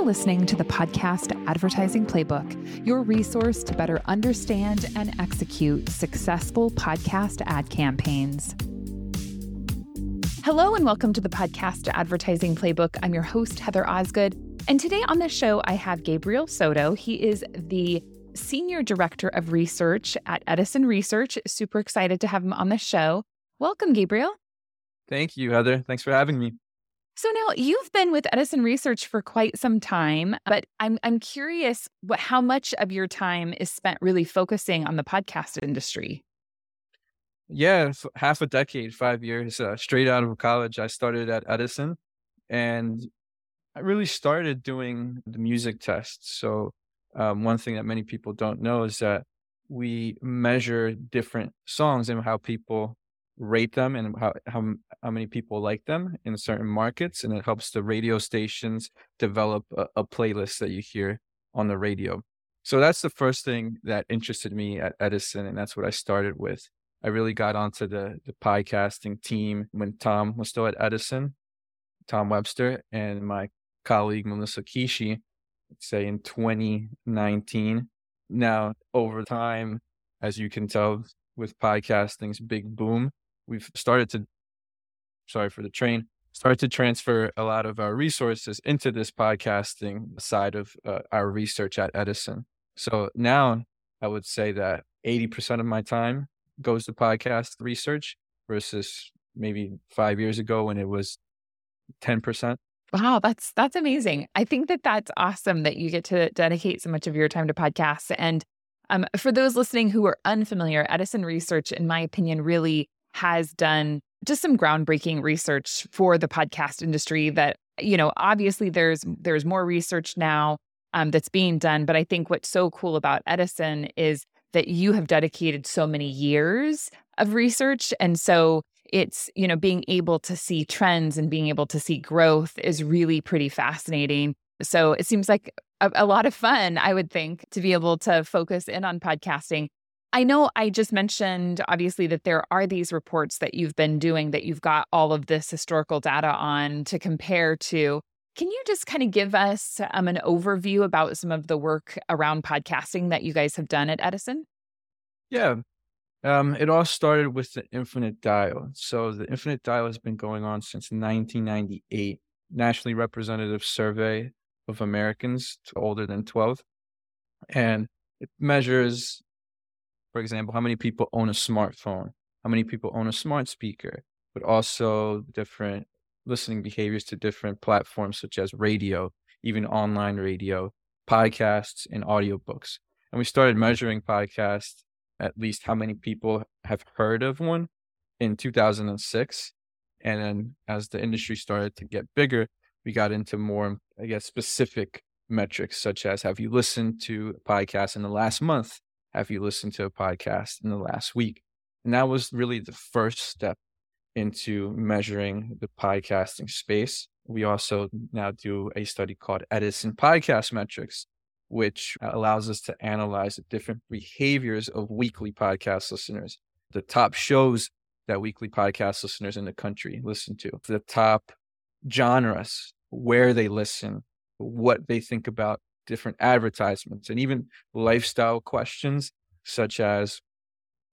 You're listening to the podcast Advertising Playbook, your resource to better understand and execute successful podcast ad campaigns. Hello, and welcome to the podcast Advertising Playbook. I'm your host, Heather Osgood. And today on the show, I have Gabriel Soto. He is the Senior Director of Research at Edison Research. Super excited to have him on the show. Welcome, Gabriel. Thank you, Heather. Thanks for having me. So now you've been with Edison Research for quite some time, but I'm I'm curious what how much of your time is spent really focusing on the podcast industry. Yeah, half a decade, five years uh, straight out of college. I started at Edison, and I really started doing the music tests. So um, one thing that many people don't know is that we measure different songs and how people rate them and how, how how many people like them in certain markets and it helps the radio stations develop a, a, playlist that you hear on the radio. So that's the first thing that interested me at edison and that's what i started with. I really got onto the the podcasting team when tom was still at edison tom webster and my colleague melissa kishi say in 2019 now over time as you can tell with podcasting's big boom we've started to sorry for the train started to transfer a lot of our resources into this podcasting side of uh, our research at edison so now i would say that 80% of my time goes to podcast research versus maybe five years ago when it was 10% Wow, that's that's amazing. I think that that's awesome that you get to dedicate so much of your time to podcasts. And um, for those listening who are unfamiliar, Edison Research, in my opinion, really has done just some groundbreaking research for the podcast industry that you know obviously there's there's more research now um, that's being done but i think what's so cool about edison is that you have dedicated so many years of research. And so it's you know being able to see trends and being able to see growth is really pretty fascinating. So it seems like a, a lot of fun i would think to be able to focus in on podcasting I know I just mentioned, obviously, that there are these reports that you've been doing that you've got all of this historical data on to compare to. Can you just kind of give us um, an overview about some of the work around podcasting that you guys have done at Edison? Yeah. Um, it all started with the Infinite Dial. So the Infinite Dial has been going on since 1998, nationally representative survey of Americans older than 12. And it measures for example, how many people own a smartphone, how many people own a smart speaker, but also different listening behaviors to different platforms such as radio, even online radio, podcasts, and audiobooks. And we started measuring podcasts, at least how many people have heard of one in 2006. And then as the industry started to get bigger, we got into more, I guess, specific metrics, such as have you listened to a podcast in the last month? Have you listened to a podcast in the last week? And that was really the first step into measuring the podcasting space. We also now do a study called Edison Podcast Metrics, which allows us to analyze the different behaviors of weekly podcast listeners, the top shows that weekly podcast listeners in the country listen to, the top genres, where they listen, what they think about different advertisements and even lifestyle questions such as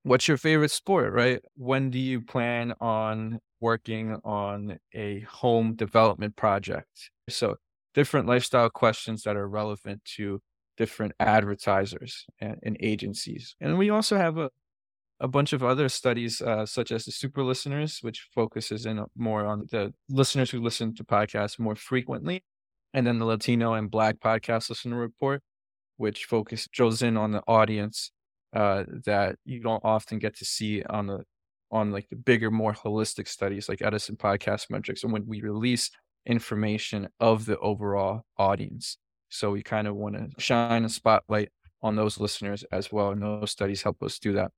what's your favorite sport, right? When do you plan on working on a home development project? So, different lifestyle questions that are relevant to different advertisers and, and agencies. And we also have a, a bunch of other studies, uh, such as the super listeners, which focuses in more on the listeners who listen to podcasts more frequently and then the Latino and Black podcast listener report, which focus drills in on the audience uh, that you don't often get to see on the on like the bigger, more holistic studies like Edison podcast metrics, and when we release information of the overall audience. So we kind of want to shine a spotlight on those listeners as well, and those studies help us do that.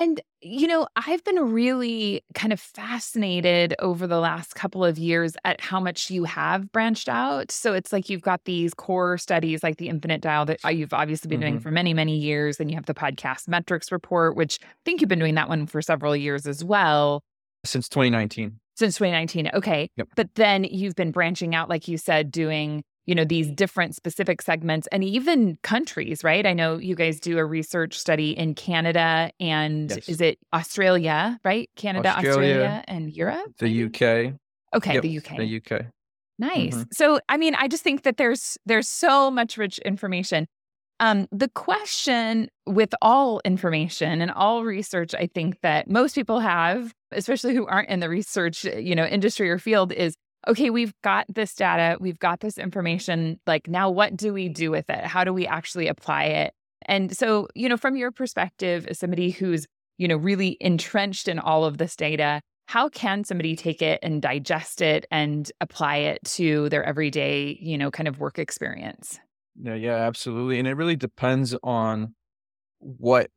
And, you know, I've been really kind of fascinated over the last couple of years at how much you have branched out. So it's like you've got these core studies like the Infinite Dial that uh, you've obviously been mm-hmm. doing for many, many years. And you have the podcast metrics report, which I think you've been doing that one for several years as well. Since 2019. Since 2019. Okay. Yep. But then you've been branching out, like you said, doing you know these different specific segments and even countries right? I know you guys do a research study in canada and yes. is it australia right? Canada australia, australia and europe the uk okay yep, the uk the uk nice. Mm-hmm. so i mean i just think that there's there's so much rich information. Um, the question with all information and all research, I think that most people have, especially who aren't in the research, you know, industry or field, is okay, we've got this data, we've got this information. Like, now what do we do with it? How do we actually apply it? And so, you know, from your perspective, as somebody who's, you know, really entrenched in all of this data, how can somebody take it and digest it and apply it to their everyday, you know, kind of work experience? Yeah, yeah, absolutely. And it really depends on what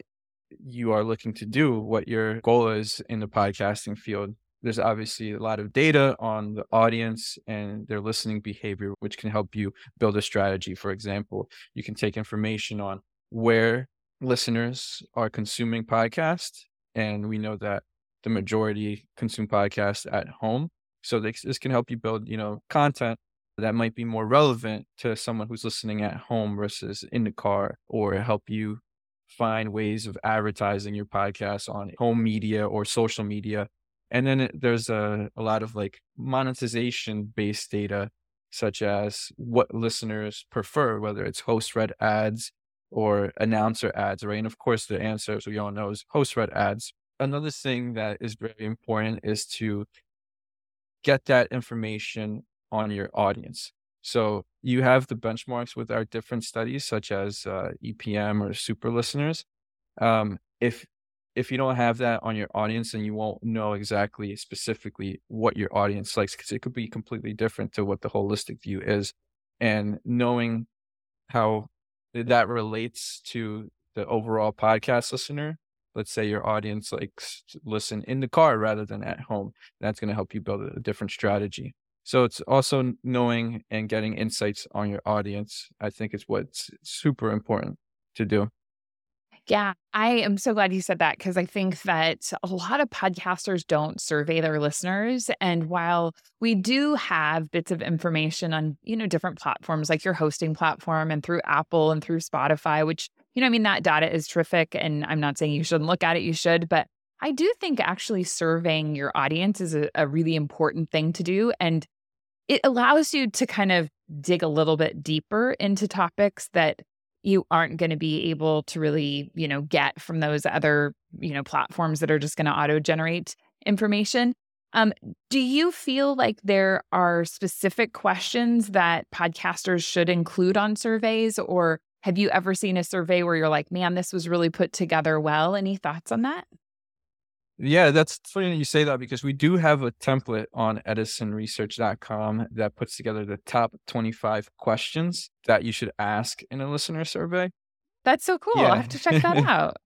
you are looking to do, what your goal is in the podcasting field there's obviously a lot of data on the audience and their listening behavior, which can help you build a strategy. For example, you can take information on where listeners are consuming podcasts. And we know that the majority consume podcasts at home. So this, can help you build, you know, content that might be more relevant to someone who's listening at home versus in the car or help you find ways of advertising your podcast on home media or social media and then it, there's a, a lot of like monetization based data, such as what listeners prefer, whether it's host read ads or announcer ads, right? And of course, the answer, as we all know, is host read ads. Another thing that is very important is to get that information on your audience. So you have the benchmarks with our different studies, such as uh, EPM or super listeners. Um, if if you don't have that on your audience, then you won't know exactly specifically what your audience likes because it could be completely different to what the holistic view is. And knowing how that relates to the overall podcast listener, let's say your audience likes to listen in the car rather than at home, that's going to help you build a different strategy. So it's also knowing and getting insights on your audience, I think is what's super important to do. Yeah, I am so glad you said that because I think that a lot of podcasters don't survey their listeners. And while we do have bits of information on, you know, different platforms like your hosting platform and through Apple and through Spotify, which, you know, I mean, that data is terrific. And I'm not saying you shouldn't look at it, you should. But I do think actually surveying your audience is a, a really important thing to do. And it allows you to kind of dig a little bit deeper into topics that you aren't going to be able to really, you know, get from those other, you know, platforms that are just going to auto generate information. Um, do you feel like there are specific questions that podcasters should include on surveys, or have you ever seen a survey where you're like, man, this was really put together well? Any thoughts on that? Yeah, that's funny that you say that because we do have a template on edisonresearch.com that puts together the top 25 questions that you should ask in a listener survey. That's so cool. Yeah. I have to check that out.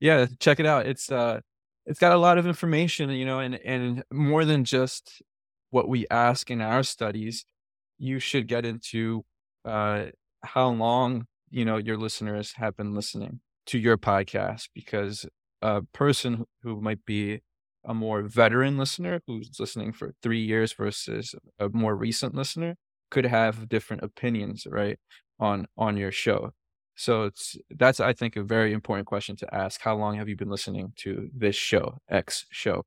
yeah, check it out. It's uh it's got a lot of information, you know, and and more than just what we ask in our studies, you should get into uh how long, you know, your listeners have been listening to your podcast because a person who might be a more veteran listener who's listening for three years versus a more recent listener could have different opinions right on on your show. So it's that's i think a very important question to ask. How long have you been listening to this show x show?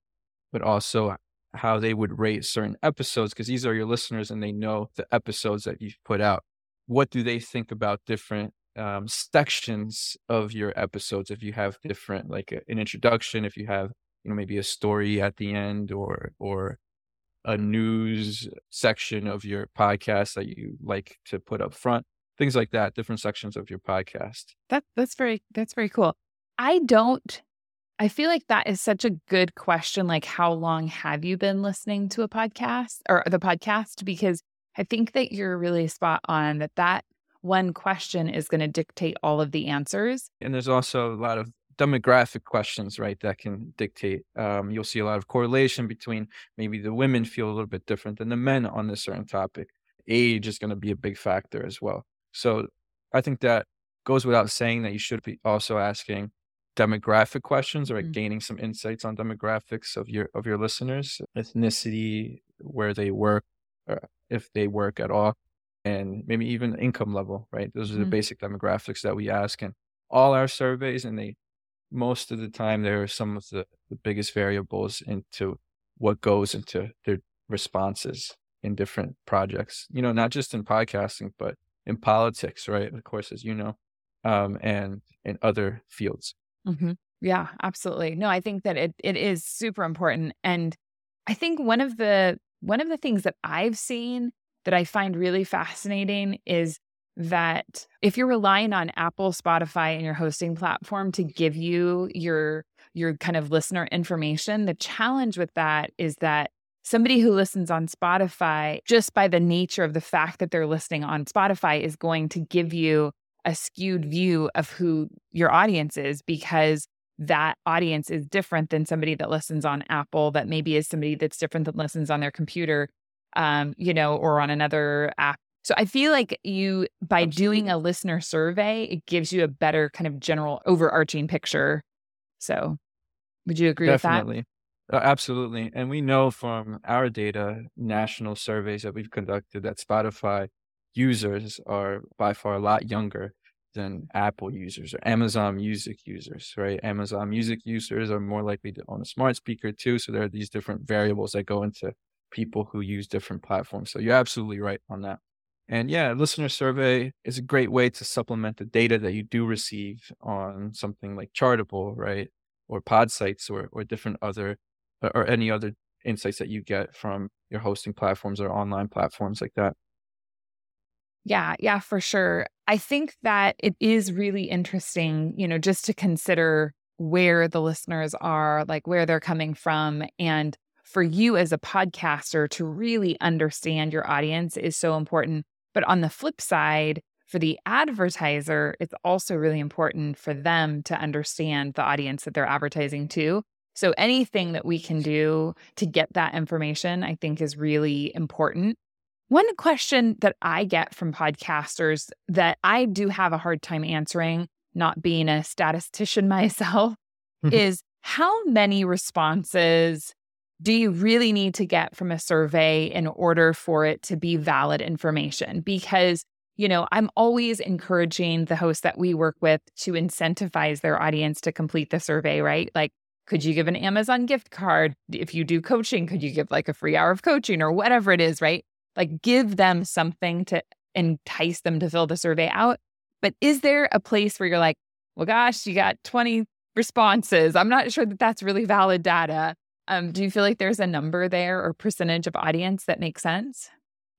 But also how they would rate certain episodes because these are your listeners and they know the episodes that you've put out. What do they think about different um, sections of your episodes if you have different like a, an introduction if you have you know maybe a story at the end or or a news section of your podcast that you like to put up front things like that different sections of your podcast. That that's very that's very cool. I don't i feel like that is such a good question like how long have you been listening to a podcast or the podcast? Because i think that you're really spot on that that one question is going to dictate all of the answers. And there's also a lot of demographic questions, right, that can dictate. Um, you'll see a lot of correlation between maybe the women feel a little bit different than the men on this certain topic. Age is going to be a big factor as well. So I think that goes without saying that you should be also asking demographic questions or like mm-hmm. gaining some insights on demographics of your of your listeners, ethnicity, where they work, or if they work at all and maybe even income level, right? Those are the Mhm. basic demographics that we ask in all our surveys, and they most of the time there are some of the, the biggest variables into what goes into their responses in different projects. You know, not just in podcasting, but in politics, right? Of course, as you know, um, and in other fields. hmm Yeah, absolutely. No, I think that it it is super important, and I think one of the one of the things that I've seen that I find really fascinating is that if you're relying on Apple, Spotify, and your hosting platform to give you your your kind of listener information, the challenge with that is that somebody who listens on Spotify, just by the nature of the fact that they're listening on Spotify, is going to give you a skewed view of who your audience is because that audience is different than somebody that listens on Apple, that maybe is somebody that's different that listens on their computer, um, you know, or on another app. So I feel like you, by Absolutely. doing a listener survey, it gives you a better kind of general overarching picture. So would you agree with that? Definitely. Uh, absolutely. And we know from our data, national surveys that we've conducted, that Spotify users are by far a lot younger than Apple users or Amazon Music users, right? Amazon Music users are more likely to own a smart speaker too. So there are these different variables that go into people who use different platforms. So you're absolutely right on that. And yeah, listener survey is a great way to supplement the data that you do receive on something like Chartable, right? Or Podsights or, or different other, or any other insights that you get from your hosting platforms or online platforms like that. Yeah, yeah, for sure. I think that it is really interesting, you know, just to consider where the listeners are, like where they're coming from. And for you as a podcaster to really understand your audience is so important. But on the flip side, for the advertiser, it's also really important for them to understand the audience that they're advertising to. So anything that we can do to get that information, I think is really important. One question that I get from podcasters that I do have a hard time answering, not being a statistician myself, mm-hmm. is how many responses do you really need to get from a survey in order for it to be valid information? Because, you know, I'm always encouraging the hosts that we work with to incentivize their audience to complete the survey, right? Like, could you give an Amazon gift card? If you do coaching, could you give like a free hour of coaching or whatever it is, right? Like, give them something to entice them to fill the survey out. But is there a place where you're like, well, gosh, you got 20 responses. I'm not sure that that's really valid data. Um, do you feel like there's a number there or percentage of audience that makes sense?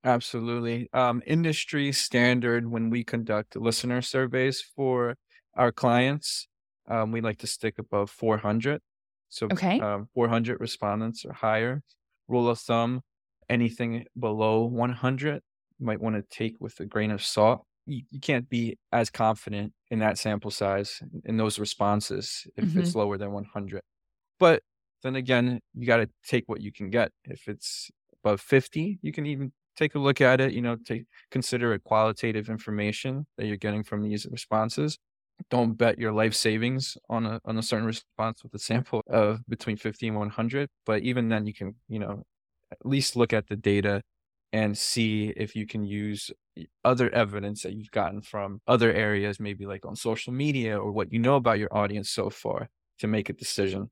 Absolutely. Um, industry standard when we conduct listener surveys for our clients, um, we like to stick above 400. So Okay. um, 400 respondents or higher. Rule of thumb, anything below 100, you might want to take with a grain of salt. You, you can't be as confident in that sample size in those responses if hmm it's lower than 100. But then again, you got to take what you can get. If it's above 50, you can even take a look at it, you know, take consider it qualitative information that you're getting from these responses. Don't bet your life savings on a on a certain response with a sample of between 50 and 100, but even then you can, you know, at least look at the data and see if you can use other evidence that you've gotten from other areas, maybe like on social media or what you know about your audience so far to make a decision.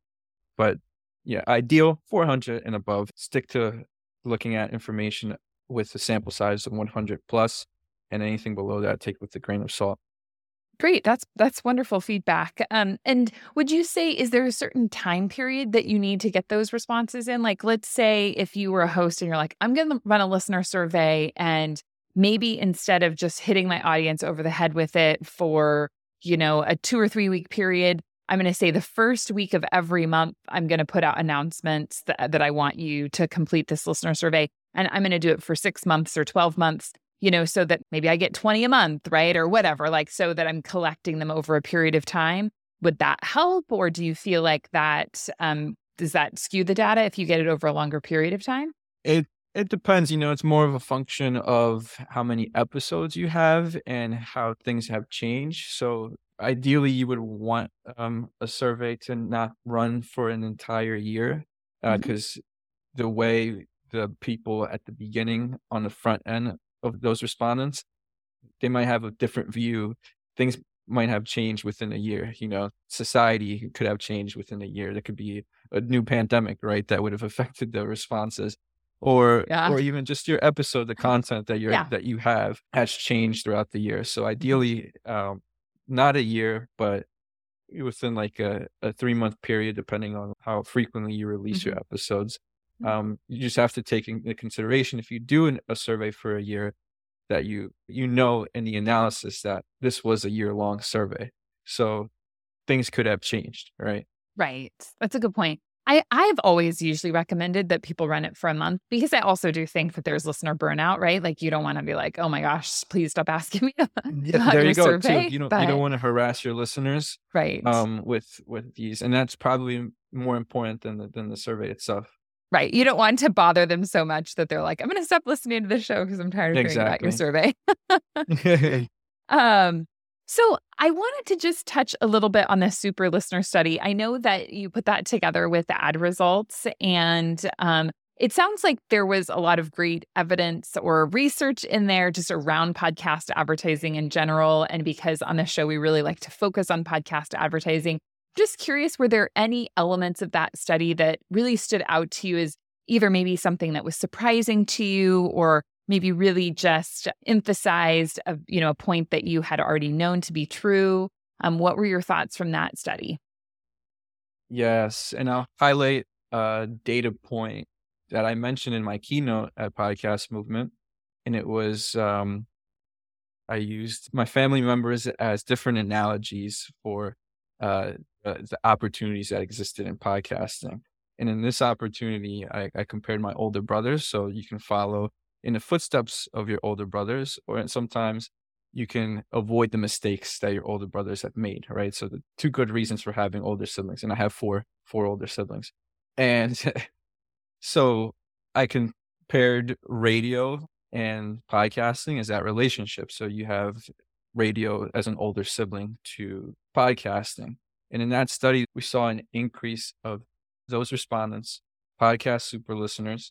But yeah, ideal 400 and above. Stick to looking at information with a sample size of 100 plus, and anything below that, take with a grain of salt. Great. That's that's wonderful feedback. Um, and would you say is there a certain time period that you need to get those responses in? Like, let's say if you were a host and you're like, I'm going to run a listener survey, and maybe instead of just hitting my audience over the head with it for you know a two or three week period, I'm going to say the first week of every month, I'm going to put out announcements that, that I want you to complete this listener survey, and I'm going to do it for six months or 12 months you know, so that maybe I get 20 a month, right? Or whatever, like so that I'm collecting them over a period of time. Would that help? Or do you feel like that, um, does that skew the data if you get it over a longer period of time? It it depends, you know, it's more of a function of how many episodes you have and how things have changed. So ideally you would want um, a survey to not run for an entire year because the way the people at the beginning on the front end of those respondents, they might have a different view. Things might have changed within a year. You know, society could have changed within a year. There could be a new pandemic, right? That would have affected the responses. Or Yeah. or even just your episode, the content that you're Yeah. that you have has changed throughout the year. So Mm-hmm. ideally, um, not a year, but within like a, a three month period, depending on how frequently you release your episodes. Mhm. Um, you just have to take into consideration if you do an, a survey for a year that you you know in the analysis that this was a year long survey. So things could have changed, right? Right. That's a good point. I, I've always usually recommended that people run it for a month because I also do think that there's listener burnout, right? Like you don't want to be like, oh my gosh, please stop asking me Yeah, there you go. survey. too. You don't but, you don't want to harass your listeners right. um with with these and that's probably more important than the than the survey itself. right. You don't want to bother them so much that they're like, I'm going to stop listening to the show because I'm tired of hearing about your survey. Um, so I wanted to just touch a little bit on the super listener study. I know that you put that together with the ad results, and um, it sounds like there was a lot of great evidence or research in there just around podcast advertising in general. And because on the show, we really like to focus on podcast advertising, just curious, were there any elements of that study that really stood out to you as either maybe something that was surprising to you or maybe really just emphasized a, you know a point that you had already known to be true um, what were your thoughts from that study Yes, and I'll highlight a data point that I mentioned in my keynote at Podcast Movement, and it was um, I used my family members as different analogies for uh, the opportunities that existed in podcasting. And in this opportunity, I, I compared my older brothers, so you can follow in the footsteps of your older brothers, or sometimes you can avoid the mistakes that your older brothers have made, right? So the two good reasons for having older siblings, and I have four four older siblings, and so I compared radio and podcasting as that relationship. So you have radio as an older sibling to podcasting, and in that study, we saw an increase of those respondents, podcast super listeners,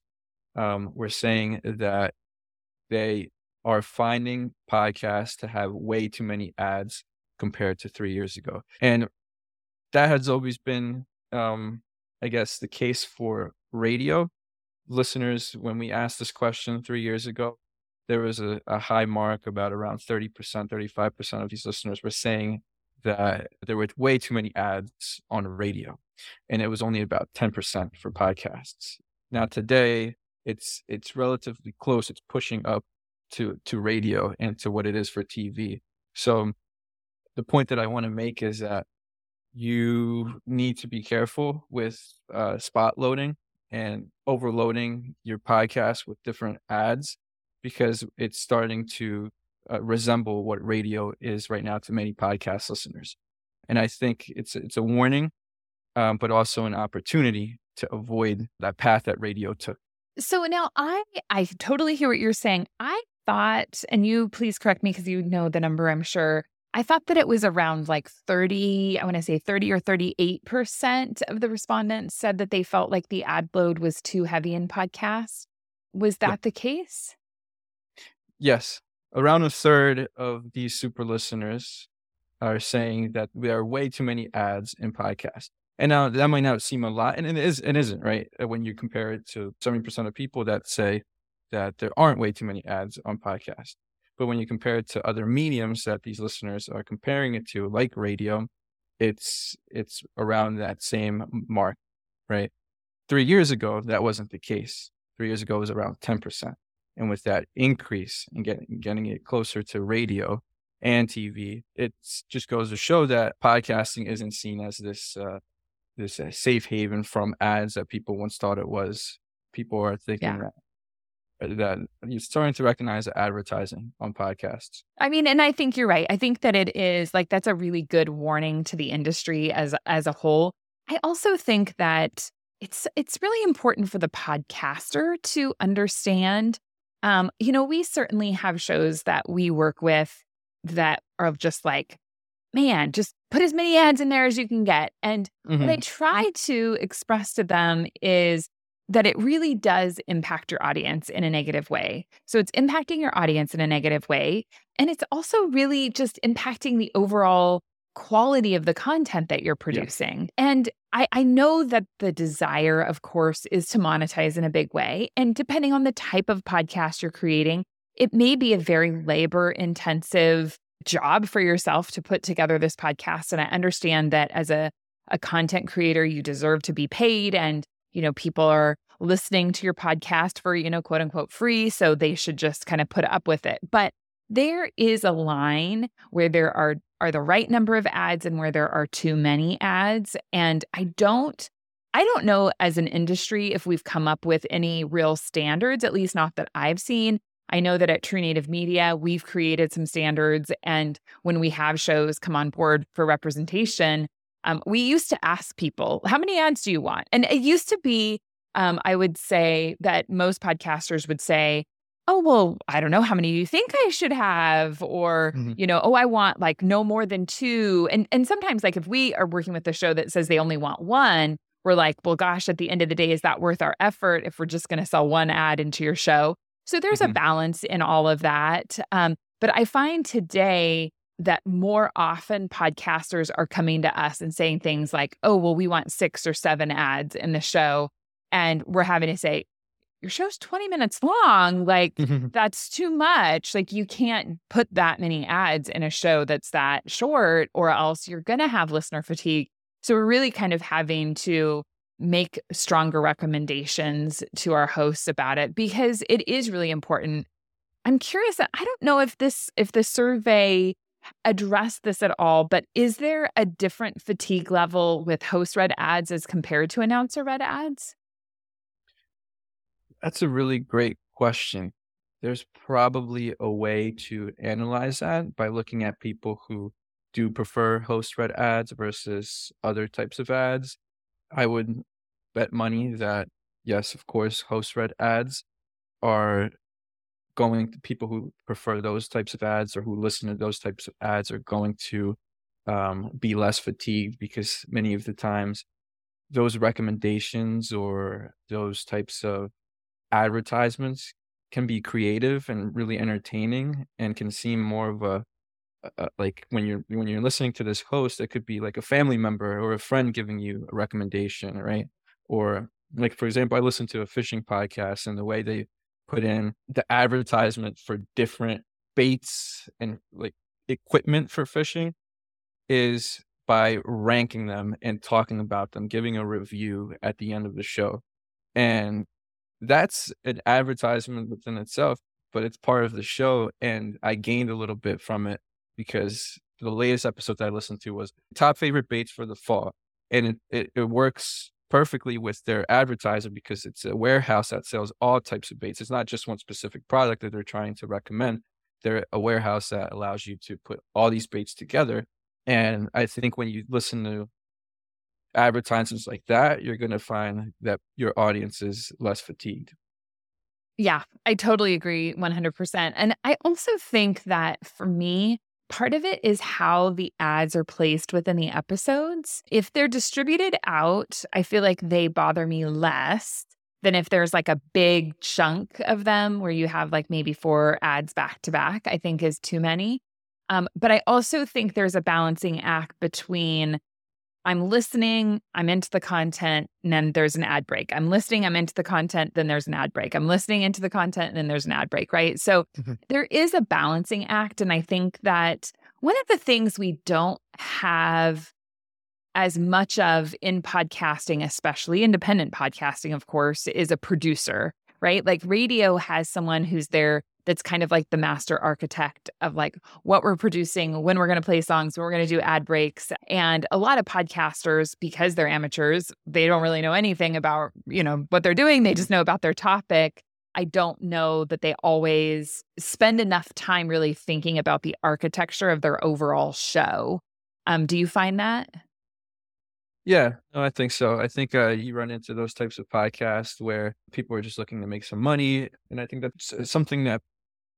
um, were saying that they are finding podcasts to have way too many ads compared to three years ago. And that has always been, um, I guess, the case for radio listeners. When we asked this question three years ago, there was a, a high mark about around 30%, 35% of these listeners were saying that there were way too many ads on radio. And it was only about 10% for podcasts. Now, today, it's it's relatively close. It's pushing up to to radio and to what it is for TV. So the point that I want to make is that you need to be careful with uh, spot loading and overloading your podcast with different ads because it's starting to uh, resemble what radio is right now to many podcast listeners. And I think it's it's a warning, um, but also an opportunity to avoid that path that radio took. So now i i totally hear what you're saying. I thought and you please correct me because you know the number i'm sure. I thought that it was around like 30 i want to say 30 or 38 percent of the respondents said that they felt like the ad load was too heavy in podcasts. Was that the case? Yes, around a third of these super listeners are saying that there are way too many ads in podcasts. And now that might not seem a lot, and it is, it isn't, right? Uh, When you compare it to 70% of people that say that there aren't way too many ads on podcasts. But when you compare it to other mediums that these listeners are comparing it to, like radio, it's it's around that same mark, right? Three years ago, that wasn't the case. Three years ago, it was around 10%. And with that increase and getting getting it closer to radio and TV, it just goes to show that podcasting isn't seen as this uh, this uh, safe haven from ads that people once thought it was. People are thinking Yeah. that that you're starting to recognize advertising on podcasts. I mean, and I think you're right. I think that it is like that's a really good warning to the industry as as a whole. I also think that it's it's really important for the podcaster to understand. Um, you know, we certainly have shows that we work with that are just like, man, just put as many ads in there as you can get. And what I mm-hmm. try to express to them is that it really does impact your audience in a negative way. So it's impacting your audience in a negative way. And it's also really just impacting the overall quality of the content that you're producing. Yeah. And I, I know that the desire, of course, is to monetize in a big way. And depending on the type of podcast you're creating, it may be a very labor intensive job for yourself to put together this podcast. And I understand that as a, a content creator, you deserve to be paid and you know, people are listening to your podcast for, you know, quote unquote free. So they should just kind of put up with it. But there is a line where there are are the right number of ads and where there are too many ads. And I don't I don't know as an industry if we've come up with any real standards, at least not that I've seen. I know that at True Native Media, we've created some standards. And when we have shows come on board for representation, um, we used to ask people, how many ads do you want? And it used to be, um, I would say that most podcasters would say, oh, well, I don't know, how many do you think I should have? Or, mm-hmm. you know, oh, I want like no more than two. And, and sometimes, like, if we are working with a show that says they only want one, we're like, well, gosh, at the end of the day, is that worth our effort if we're just going to sell one ad into your show? So there's mm-hmm. a balance in all of that. Um, but I find today that more often podcasters are coming to us and saying things like, oh, well, we want six or seven ads in the show. And we're having to say, your show's 20 minutes long. Like, that's too much. Like, you can't put that many ads in a show that's that short, or else you're going to have listener fatigue. So, we're really kind of having to make stronger recommendations to our hosts about it because it is really important. I'm curious, I don't know if this if the survey addressed this at all, but is there a different fatigue level with host read ads as compared to announcer read ads? That's a really great question. There's probably a way to analyze that by looking at people who do prefer host read ads versus other types of ads. I would bet money that, yes, of course, host read ads are going to people who prefer those types of ads or who listen to those types of ads are going to um, be less fatigued because many of the times those recommendations or those types of advertisements can be creative and really entertaining and can seem more of a, a, like when you're when you're listening to this host it could be like a family member or a friend giving you a recommendation right or like for example i listen to a fishing podcast and the way they put in the advertisement for different baits and like equipment for fishing is by ranking them and talking about them, giving a review at the end of the show. And that's an advertisement within itself, but it's part of the show. And I gained a little bit from it because the latest episode that I listened to was top favorite baits for the fall. And it, it, it works perfectly with their advertiser because it's a warehouse that sells all types of baits. It's not just one specific product that they're trying to recommend. They're a warehouse that allows you to put all these baits together. And I think when you listen to advertisements like that, you're going to find that your audience is less fatigued. Yeah, I totally agree 100%. And I also think that for me, Part of it is how the ads are placed within the episodes. If they're distributed out, I feel like they bother me less than if there's like a big chunk of them where you have like maybe four ads back to back, I think is too many. Um, but I also think there's a balancing act between I'm listening, I'm into the content, and then there's an ad break. I'm listening, I'm into the content, then there's an ad break. I'm listening into the content, and then there's an ad break, right? So mm-hmm. there is a balancing act. And I think that one of the things we don't have as much of in podcasting, especially independent podcasting, of course, is a producer, right? Like radio has someone who's there that's kind of like the master architect of like what we're producing, when we're going to play songs, when we're going to do ad breaks. And a lot of podcasters, because they're amateurs, they don't really know anything about, you know, what they're doing. They just know about their topic. I don't know that they always spend enough time really thinking about the architecture of their overall show. Um, do you find that? Yeah, no, I think so. I think uh, you run into those types of podcasts where people are just looking to make some money, and I think that's uh, something that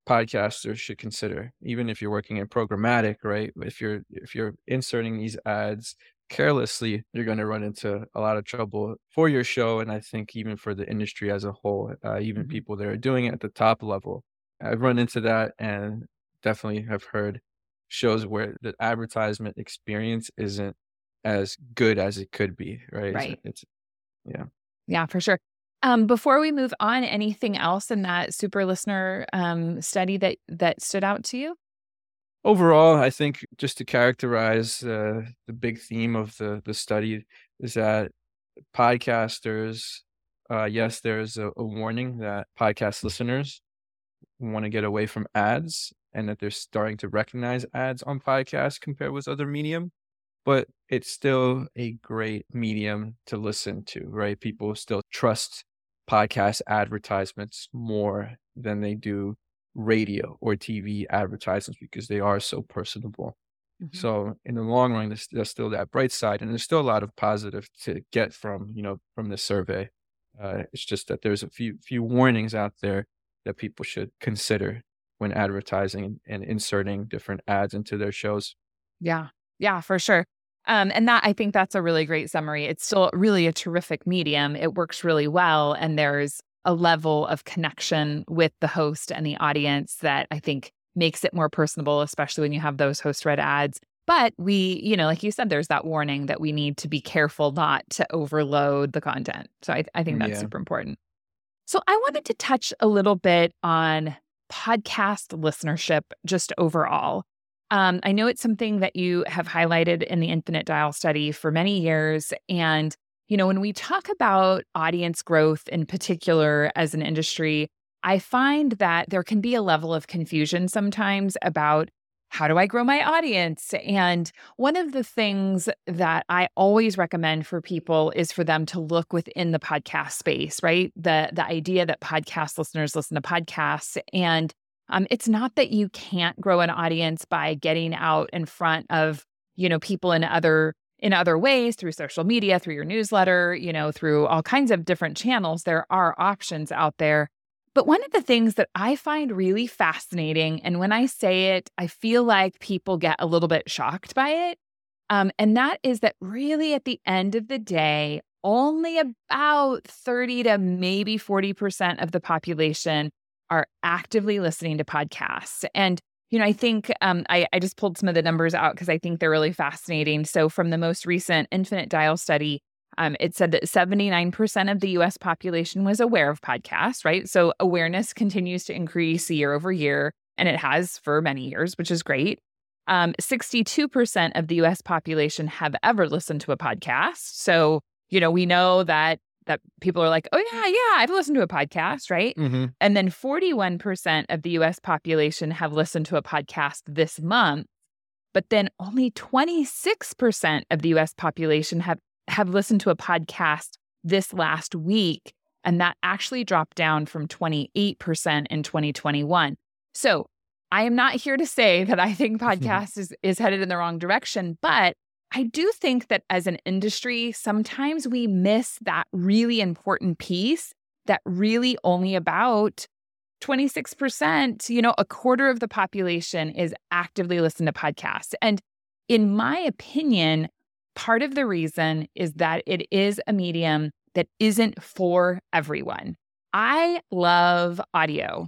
podcasters should consider even if you're working in programmatic right if you're if you're inserting these ads carelessly, you're going to run into a lot of trouble for your show. And I think even for the industry as a whole, uh, even mm-hmm. people that are doing it at the top level. I've run into that and definitely have heard shows where the advertisement experience isn't as good as it could be. Right. Right. It's, it's yeah. Yeah, for sure. Um, before we move on, anything else in that super listener um, study that that stood out to you? Overall, I think just to characterize uh, the big theme of the the study is that podcasters, uh, yes, there's a, a warning that podcast listeners want to get away from ads and that they're starting to recognize ads on podcasts compared with other medium but it's still a great medium to listen to right people still trust podcast advertisements more than they do radio or TV advertisements because they are so personable. Mm-hmm. So in the long run, there's, there's, still that bright side, and there's still a lot of positive to get from you know from this survey. Uh, it's just that there's a few few warnings out there that people should consider when advertising and inserting different ads into their shows. Yeah, yeah, for sure. Um, and that I think that's a really great summary. It's still really a terrific medium. It works really well. And there's a level of connection with the host and the audience that I think makes it more personable, especially when you have those host read ads. But we, you know, like you said, there's that warning that we need to be careful not to overload the content. So I, I think that's yeah. super important. So I wanted to touch a little bit on podcast listenership just overall. Um, I know it's something that you have highlighted in the Infinite Dial study for many years. And, you know, when we talk about audience growth in particular as an industry, I find that there can be a level of confusion sometimes about how do I grow my audience? And one of the things that I always recommend for people is for them to look within the podcast space, right? The the idea that podcast listeners listen to podcasts and um, it's not that you can't grow an audience by getting out in front of, you know, people in other in other ways through social media, through your newsletter, you know, through all kinds of different channels. There are options out there. But one of the things that I find really fascinating, and when I say it, I feel like people get a little bit shocked by it. Um, and that is that really at the end of the day, only about 30 to maybe 40% of the population are actively listening to podcasts. And, you know, I think um, I, I just pulled some of the numbers out because I think they're really fascinating. So, from the most recent Infinite Dial study, um, it said that 79% of the US population was aware of podcasts, right? So, awareness continues to increase year over year, and it has for many years, which is great. Um, 62% of the US population have ever listened to a podcast. So, you know, we know that that people are like, oh, yeah, yeah, I've listened to a podcast, right? Mm-hmm. And then 41% of the US population have listened to a podcast this month. But then only 26% of the US population have, have listened to a podcast this last week. And that actually dropped down from 28% in 2021. So I am not here to say that I think podcast is, is headed in the wrong direction, but I do think that as an industry, sometimes we miss that really important piece that really only about 26%, you know, a quarter of the population is actively listening to podcasts. And in my opinion, part of the reason is that it is a medium that isn't for everyone. I love audio.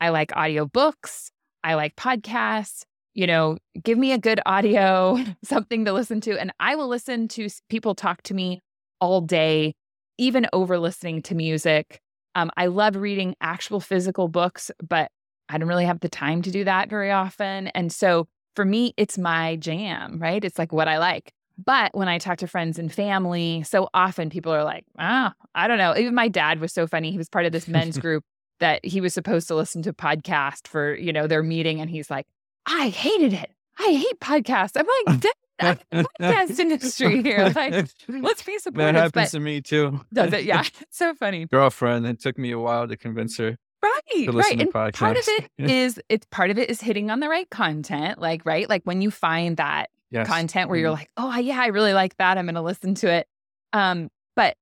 I like audiobooks. I like podcasts you know, give me a good audio, something to listen to. And I will listen to people talk to me all day, even over listening to music. Um, I love reading actual physical books, but I don't really have the time to do that very often. And so for me, it's my jam, right? It's like what I like. But when I talk to friends and family, so often people are like, ah, I don't know. Even my dad was so funny. He was part of this men's group that he was supposed to listen to podcast for, you know, their meeting. And he's like, I hated it. I hate podcasts. I'm like, podcast industry here. Like, let's be supportive. That happens to me too. Does it? Yeah. It's so funny. Girlfriend. It took me a while to convince her. Right. right. And podcasts. part of it is it's part of it is hitting on the right content. Like, right. Like when you find that yes. content where mm. you're mm-hmm. like, oh yeah, I really like that. I'm gonna listen to it. Um, but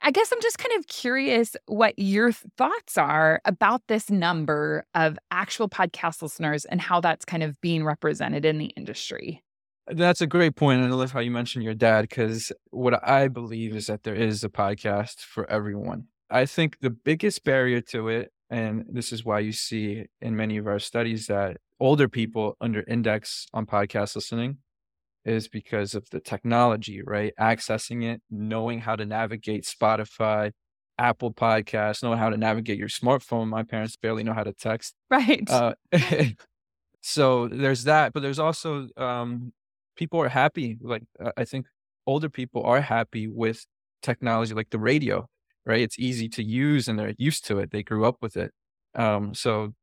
I guess I'm just kind of curious what your thoughts are about this number of actual podcast listeners and how that's kind of being represented in the industry. That's a great point, and I love how you mentioned your dad because what I believe is that there is a podcast for everyone. I think the biggest barrier to it, and this is why you see in many of our studies that older people under index on podcast listening, is because of the technology, right? Accessing it, knowing how to navigate Spotify, Apple Podcasts, knowing how to navigate your smartphone. My parents barely know how to text. Right. Uh, so there's that, but there's also um, people are happy. Like I think older people are happy with technology, like the radio, right? It's easy to use and they're used to it. They grew up with it. Um, so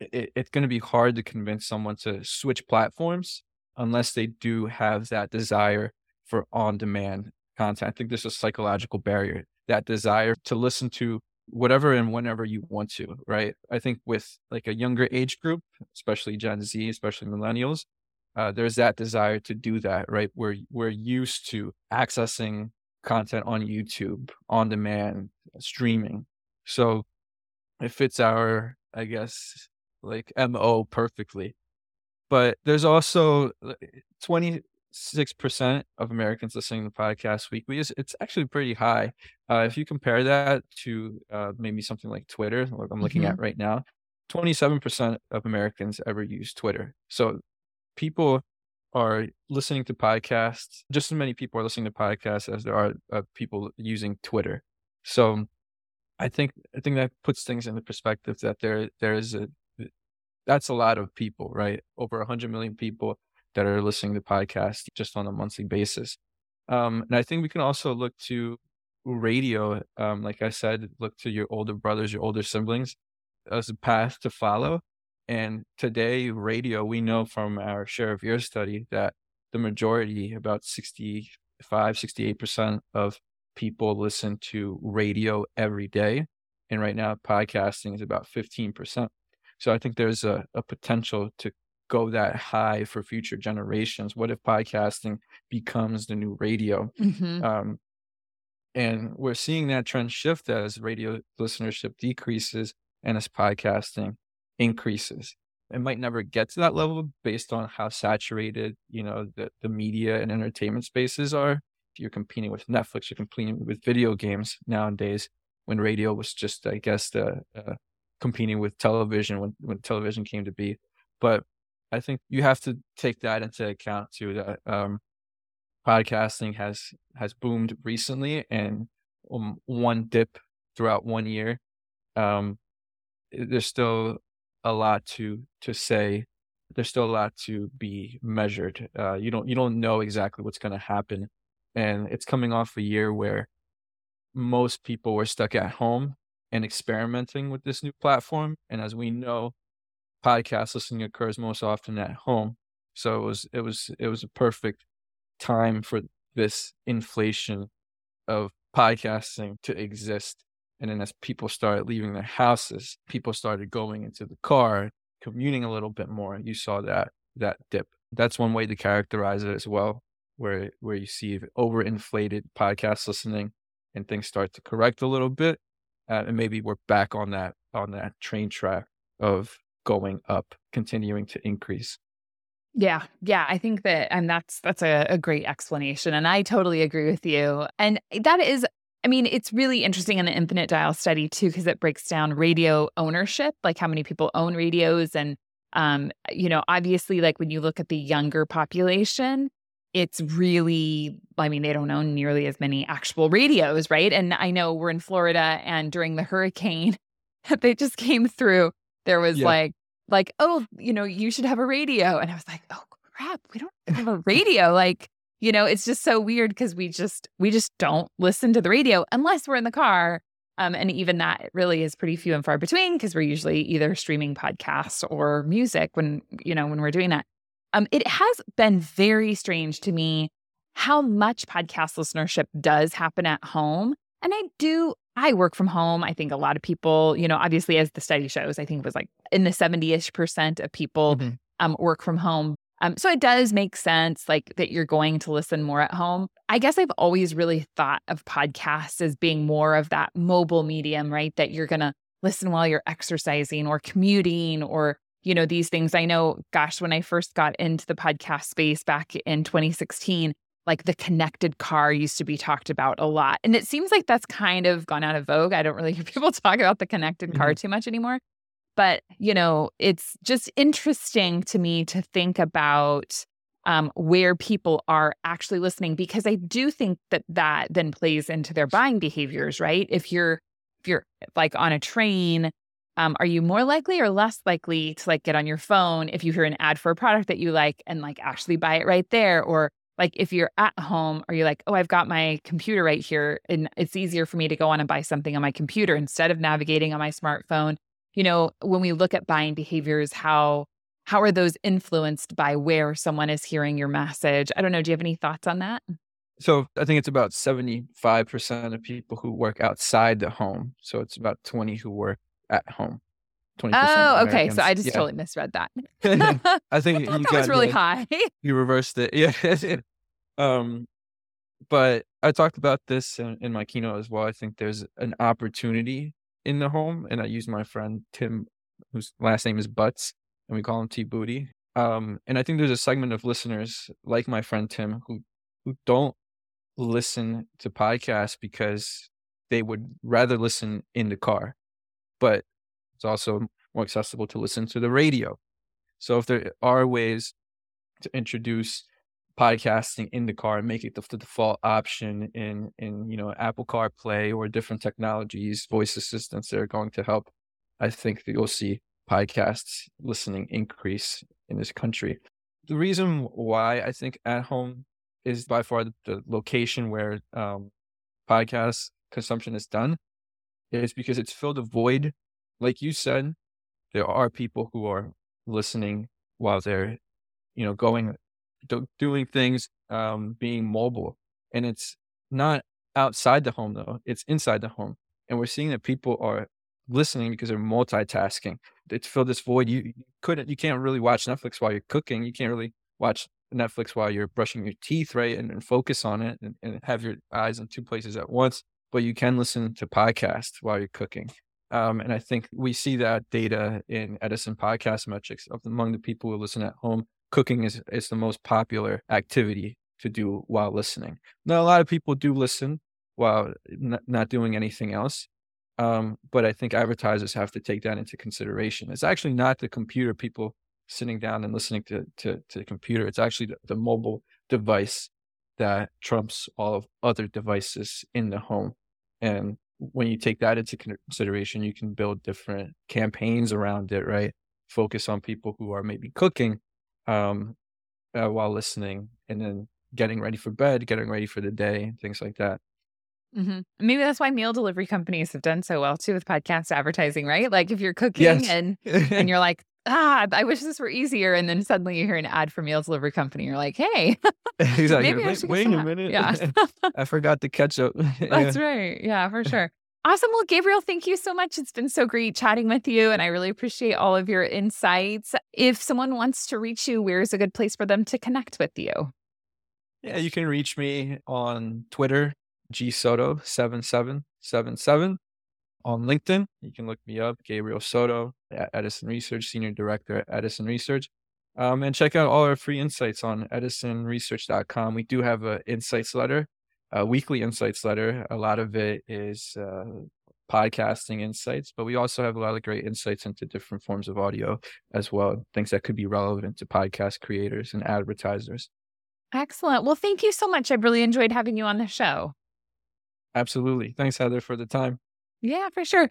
it, it's going to be hard to convince someone to switch platforms unless they do have that desire for on-demand content. I think there's a psychological barrier, that desire to listen to whatever and whenever you want to, right? I think with like a younger age group, especially Gen Z, especially millennials, uh, there's that desire to do that, right? We're we're used to accessing content on YouTube, on demand, streaming. So it fits our, I guess, like MO perfectly. But there's also 26% of Americans listening to podcasts weekly. It's, it's actually pretty high. Uh, if you compare that to uh, maybe something like Twitter, like I'm looking mm-hmm. at right now, 27% of Americans ever use Twitter. So people are listening to podcasts. Just as many people are listening to podcasts as there are uh, people using Twitter. So I think I think that puts things into perspective that there there is a that's a lot of people, right? Over 100 million people that are listening to podcasts just on a monthly basis. Um, and I think we can also look to radio. Um, like I said, look to your older brothers, your older siblings as a path to follow. And today, radio, we know from our Share of Ear study that the majority, about 65, 68% of people listen to radio every day. And right now, podcasting is about 15%. So I think there's a, a potential to go that high for future generations. What if podcasting becomes the new radio? Mm-hmm. Um, and we're seeing that trend shift as radio listenership decreases and as podcasting increases. It might never get to that level based on how saturated, you know, the, the media and entertainment spaces are. If you're competing with Netflix, you're competing with video games nowadays when radio was just, I guess, the uh, competing with television when, when television came to be. But I think you have to take that into account too, that um, podcasting has, has boomed recently and um, one dip throughout one year. Um, there's still a lot to to say. There's still a lot to be measured. Uh, you don't you don't know exactly what's going to happen, and it's coming off a year where most people were stuck at home and experimenting with this new platform. And as we know, podcast listening occurs most often at home. So it was it was it was a perfect time for this inflation of podcasting to exist and then as people started leaving their houses, people started going into the car, commuting a little bit more. You saw that that dip. That's one way to characterize it as well, where where you see overinflated podcast listening and things start to correct a little bit. Uh, and maybe we're back on that on that train track of going up, continuing to increase. Yeah, yeah, I think that, and that's that's a, a, great explanation, and I totally agree with you. And that is I mean, it's really interesting in the infinite dial study too, because it breaks down radio ownership, like how many people own radios. And, um, you know, obviously, like when you look at the younger population, it's really, I mean, they don't own nearly as many actual radios, right? And I know we're in Florida and during the hurricane that they just came through, there was yeah. like, like, oh, you know, you should have a radio. And I was like, oh crap, we don't have a radio. Like, you know, it's just so weird because we just we just don't listen to the radio unless we're in the car. Um, and even that really is pretty few and far between because we're usually either streaming podcasts or music when you know when we're doing that. Um, it has been very strange to me how much podcast listenership does happen at home. And I do, I work from home. I think a lot of people, you know, obviously, as the study shows, I think it was like in the 70 ish percent of people mm-hmm. um, work from home. Um, so it does make sense, like that you're going to listen more at home. I guess I've always really thought of podcasts as being more of that mobile medium, right? That you're going to listen while you're exercising or commuting or, you know, these things. I know, gosh, when I first got into the podcast space back in 2016, like the connected car used to be talked about a lot. And it seems like that's kind of gone out of vogue. I don't really hear people talk about the connected car mm-hmm. too much anymore. But, you know, it's just interesting to me to think about um, where people are actually listening because I do think that that then plays into their buying behaviors, right? If you're if you're like on a train um, are you more likely or less likely to like get on your phone if you hear an ad for a product that you like and like actually buy it right there? Or like if you're at home are you like oh i've got my computer right here and it's easier for me to go on and buy something on my computer instead of navigating on my smartphone? You know when we look at buying behaviors how how are those influenced by where someone is hearing your message? I don't know do you have any thoughts on that? So i think it's about 75% of people who work outside the home so it's about 20 who work at home. 20% oh, okay. So I just yeah. totally misread that. I think you that was really high. You reversed it. Yeah. um, but I talked about this in, in, my keynote as well. I think there's an opportunity in the home, and I use my friend Tim, whose last name is Butts, and we call him T Booty. Um, and I think there's a segment of listeners like my friend Tim who who don't listen to podcasts because they would rather listen in the car but it's also more accessible to listen to the radio. So if there are ways to introduce podcasting in the car and make it the, the default option in in you know Apple CarPlay or different technologies, voice assistants that are going to help, I think that you'll see podcasts listening increase in this country. The reason why I think at home is by far the, location where um, podcast consumption is done is because it's filled a void. Like you said, there are people who are listening while they're, you know, going, do, doing things, um, being mobile. And it's not outside the home though, it's inside the home. And we're seeing that people are listening because they're multitasking. It's filled this void. You, couldn't, you can't really watch Netflix while you're cooking. You can't really watch Netflix while you're brushing your teeth, right? And, and focus on it and, and have your eyes in two places at once but you can listen to podcasts while you're cooking. Um, and I think we see that data in Edison podcast metrics among the people who listen at home. Cooking is, is the most popular activity to do while listening. Now, a lot of people do listen while n- not doing anything else. Um, but I think advertisers have to take that into consideration. It's actually not the computer people sitting down and listening to, to, to the computer. It's actually the, the mobile device that trumps all of other devices in the home. And when you take that into consideration, you can build different campaigns around it, right? Focus on people who are maybe cooking um, uh, while listening and then getting ready for bed, getting ready for the day, things like that. Mm-hmm. Maybe that's why meal delivery companies have done so well too with podcast advertising, right? Like if you're cooking yes. and and you're like, ah, I wish this were easier. And then suddenly you hear an ad for meal delivery company. You're like, hey, exactly. maybe wait, wait a minute. Yeah. I forgot the ketchup. That's right. Yeah, for sure. Awesome. Well, Gabriel, thank you so much. It's been so great chatting with you, and I really appreciate all of your insights. If someone wants to reach you, where's a good place for them to connect with you? Yeah, you can reach me on Twitter, gsoto7777 on LinkedIn. You can look me up, Gabriel Soto at Edison Research, Senior Director at Edison Research. Um, and check out all our free insights on edisonresearch.com. We do have an insights letter, a weekly insights letter. A lot of it is uh, podcasting insights, but we also have a lot of great insights into different forms of audio as well, things that could be relevant to podcast creators and advertisers. Excellent. Well, thank you so much. I've really enjoyed having you on the show. Absolutely. Thanks, Heather, for the time. Yeah, for sure.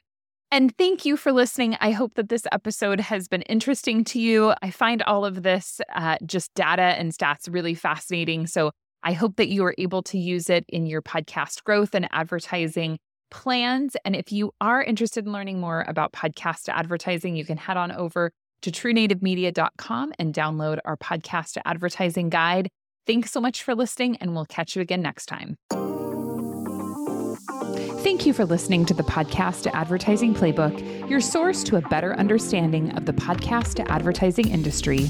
And thank you for listening. I hope that this episode has been interesting to you. I find all of this uh, just data and stats really fascinating. So I hope that you are able to use it in your podcast growth and advertising plans. And if you are interested in learning more about podcast advertising, you can head on over to truenativemedia.com and download our podcast advertising guide. Thanks so much for listening, and we'll catch you again next time. Thank you for listening to the Podcast Advertising Playbook, your source to a better understanding of the podcast advertising industry.